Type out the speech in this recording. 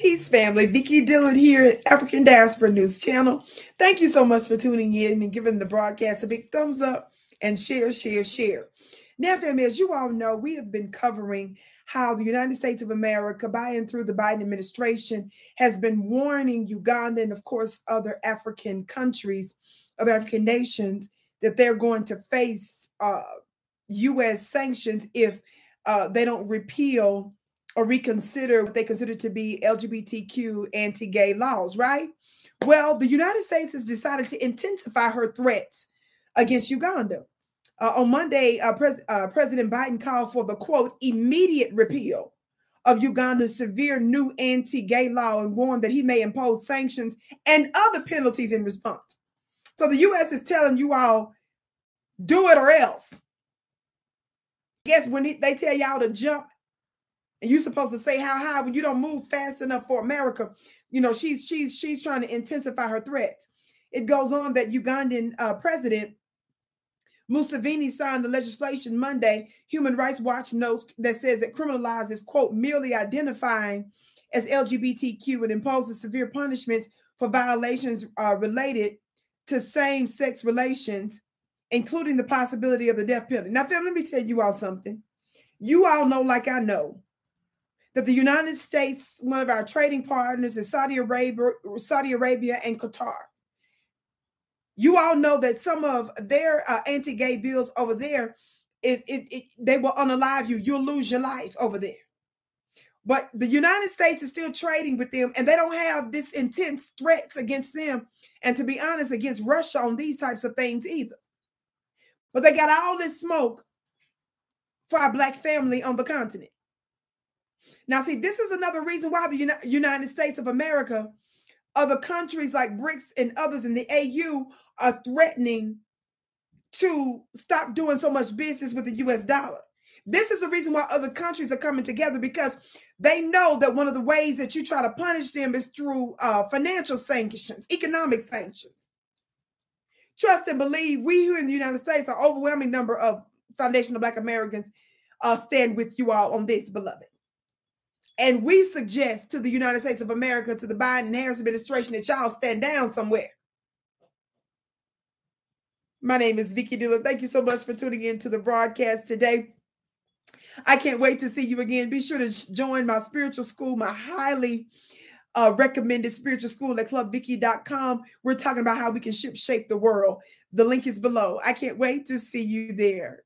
Peace, family. Vicki Dillard here at African Diaspora News Channel. Thank you so much for tuning in and giving the broadcast a big thumbs up and share, share, share. Now, family, as you all know, we have been covering how the United States of America, by and through the Biden administration, has been warning Uganda and, of course, other African countries, other African nations, that they're going to face uh, U.S. sanctions if uh, they don't repeal or reconsider what they consider to be LGBTQ anti gay laws, right? Well, the United States has decided to intensify her threats against Uganda. Uh, on Monday, uh, Pres- uh, President Biden called for the quote, immediate repeal of Uganda's severe new anti gay law and warned that he may impose sanctions and other penalties in response. So the U.S. is telling you all, do it or else. Guess when they tell y'all to jump and you're supposed to say how high when you don't move fast enough for America. You know, she's she's she's trying to intensify her threats. It goes on that Ugandan uh, president Museveni signed the legislation Monday. Human Rights Watch notes that says it criminalizes quote merely identifying as LGBTQ and imposes severe punishments for violations uh, related to same-sex relations, including the possibility of the death penalty. Now, fam, let me tell you all something. You all know, like I know, that the United States, one of our trading partners is Saudi Arabia, Saudi Arabia and Qatar. You all know that some of their uh, anti-gay bills over there, it, it, it, they will unalive you. You'll lose your life over there. But the United States is still trading with them, and they don't have this intense threats against them, and to be honest, against Russia on these types of things either. But they got all this smoke for our black family on the continent. Now, see, this is another reason why the United States of America, other countries like BRICS and others in the AU are threatening to stop doing so much business with the US dollar. This is the reason why other countries are coming together because they know that one of the ways that you try to punish them is through uh, financial sanctions, economic sanctions. Trust and believe we here in the United States, an overwhelming number of foundational Black Americans uh, stand with you all on this, beloved. And we suggest to the United States of America, to the Biden Harris administration, that y'all stand down somewhere. My name is Vicki Dillard. Thank you so much for tuning in to the broadcast today. I can't wait to see you again. Be sure to join my spiritual school, my highly uh, recommended spiritual school at clubvicki.com. We're talking about how we can ship shape the world. The link is below. I can't wait to see you there.